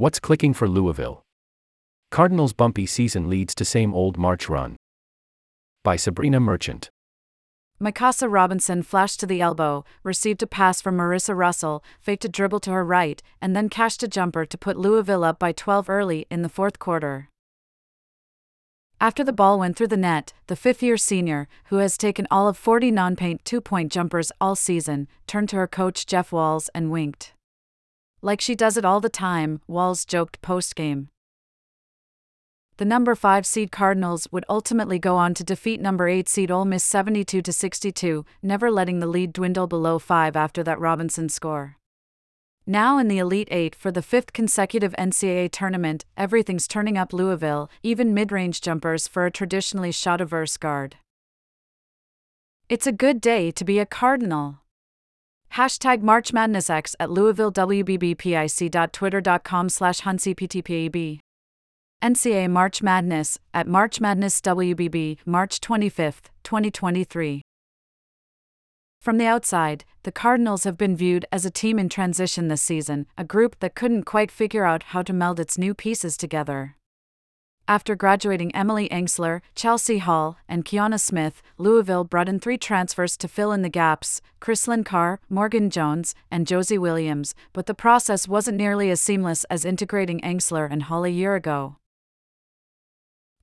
What's clicking for Louisville? Cardinals' bumpy season leads to same old March run. By Sabreena Merchant. Mykasa Robinson flashed to the elbow, received a pass from Merissa Russell, faked a dribble to her right, and then cashed a jumper to put Louisville up by 12 early in the fourth quarter. After the ball went through the net, the fifth year senior, who has taken all of 40 non paint two point jumpers all season, turned to her coach Jeff Walz and winked. Like she does it all the time, Walz joked post game. The number 5 seed Cardinals would ultimately go on to defeat number 8 seed Ole Miss 72 62, never letting the lead dwindle below 5 after that Robinson score. Now in the Elite Eight for the fifth consecutive NCAA tournament, everything's turning up Louisville, even mid range jumpers for a traditionally shot averse guard. It's a good day to be a Cardinal. Hashtag March Madness X at Louisville WBBPIC.twitter.com slash HuncyPTPAB. NCAA March Madness at March Madness WBB, March 25, 2023. From the outside, the Cardinals have been viewed as a team in transition this season, a group that couldn't quite figure out how to meld its new pieces together. After graduating Emily Engstler, Chelsie Hall, and Kianna Smith, Louisville brought in three transfers to fill in the gaps Chrislyn Carr, Morgan Jones, and Josie Williams, but the process wasn't nearly as seamless as integrating Engstler and Hall a year ago.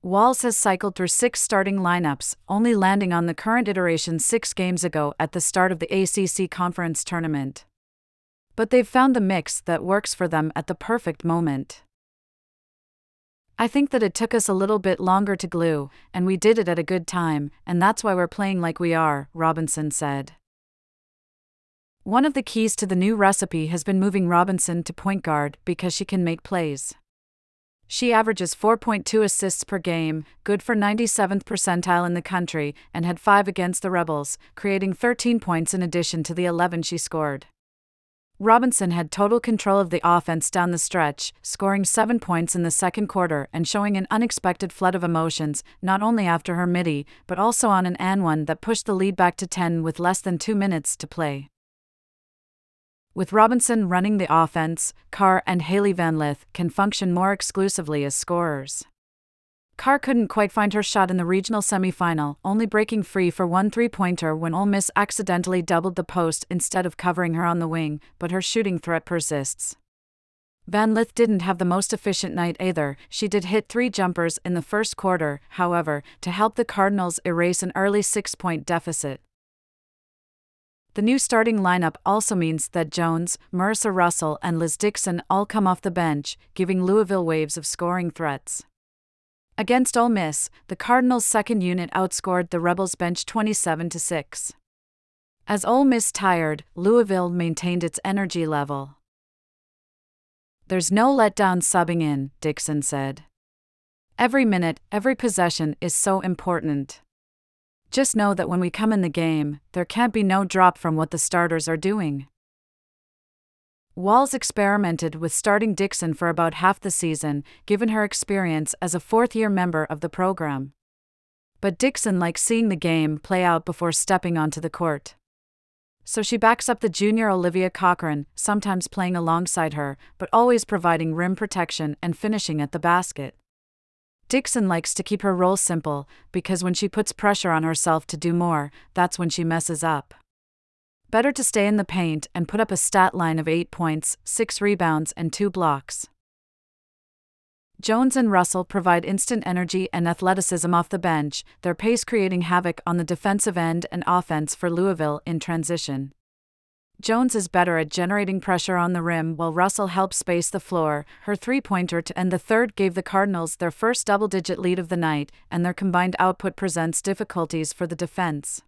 Walz has cycled through six starting lineups, only landing on the current iteration six games ago at the start of the ACC Conference Tournament. But they've found the mix that works for them at the perfect moment. I think that it took us a little bit longer to glue, and we did it at a good time, and that's why we're playing like we are, Robinson said. One of the keys to the new recipe has been moving Robinson to point guard because she can make plays. She averages 4.2 assists per game, good for 97th percentile in the country, and had 5 against the Rebels, creating 13 points in addition to the 11 she scored. Robinson had total control of the offense down the stretch, scoring seven points in the second quarter and showing an unexpected flood of emotions, not only after her midi, but also on an and one that pushed the lead back to 10 with less than two minutes to play. With Robinson running the offense, Carr and Hailey Van Lith can function more exclusively as scorers. Carr couldn't quite find her shot in the regional semifinal, only breaking free for one three pointer when Ole Miss accidentally doubled the post instead of covering her on the wing, but her shooting threat persists. Van Lith didn't have the most efficient night either. She did hit three jumpers in the first quarter, however, to help the Cardinals erase an early six point deficit. The new starting lineup also means that Jones, Merissa Russell, and Liz Dixon all come off the bench, giving Louisville waves of scoring threats. Against Ole Miss, the Cardinals' second unit outscored the Rebels' bench 27 to 6. As Ole Miss tired, Louisville maintained its energy level. There's no letdown subbing in, Dixon said. Every minute, every possession is so important. Just know that when we come in the game, there can't be no drop from what the starters are doing. Walz experimented with starting Dixon for about half the season, given her experience as a fourth year member of the program. But Dixon likes seeing the game play out before stepping onto the court. So she backs up the junior Olivia Cochran, sometimes playing alongside her, but always providing rim protection and finishing at the basket. Dixon likes to keep her role simple, because when she puts pressure on herself to do more, that's when she messes up. Better to stay in the paint and put up a stat line of 8 points, 6 rebounds, and 2 blocks. Jones and Russell provide instant energy and athleticism off the bench, their pace creating havoc on the defensive end and offense for Louisville in transition. Jones is better at generating pressure on the rim while Russell helps space the floor. Her three pointer to end the third gave the Cardinals their first double digit lead of the night, and their combined output presents difficulties for the defense.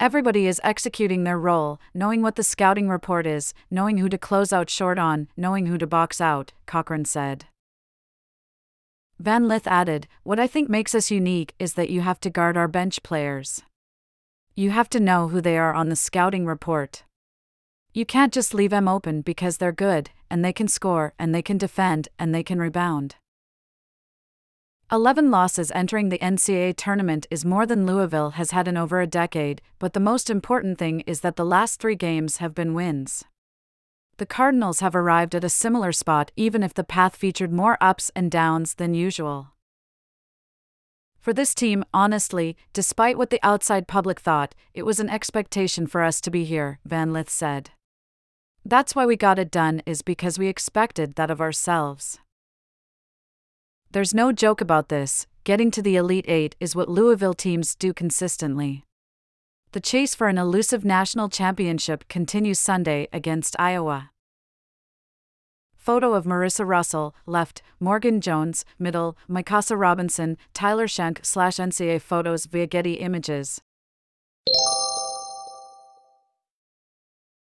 Everybody is executing their role, knowing what the scouting report is, knowing who to close out short on, knowing who to box out, Cochran said. Van Lith added, What I think makes us unique is that you have to guard our bench players. You have to know who they are on the scouting report. You can't just leave them open because they're good, and they can score, and they can defend, and they can rebound. 11 losses entering the NCAA tournament is more than Louisville has had in over a decade, but the most important thing is that the last three games have been wins. The Cardinals have arrived at a similar spot even if the path featured more ups and downs than usual. For this team, honestly, despite what the outside public thought, it was an expectation for us to be here, Van Lith said. That's why we got it done, is because we expected that of ourselves. There's no joke about this, getting to the Elite Eight is what Louisville teams do consistently. The chase for an elusive national championship continues Sunday against Iowa. Photo of Merissa Russell, left, Morgan Jones, middle, Mykasa Robinson, Tyler Schank slash NCA photos via Getty Images.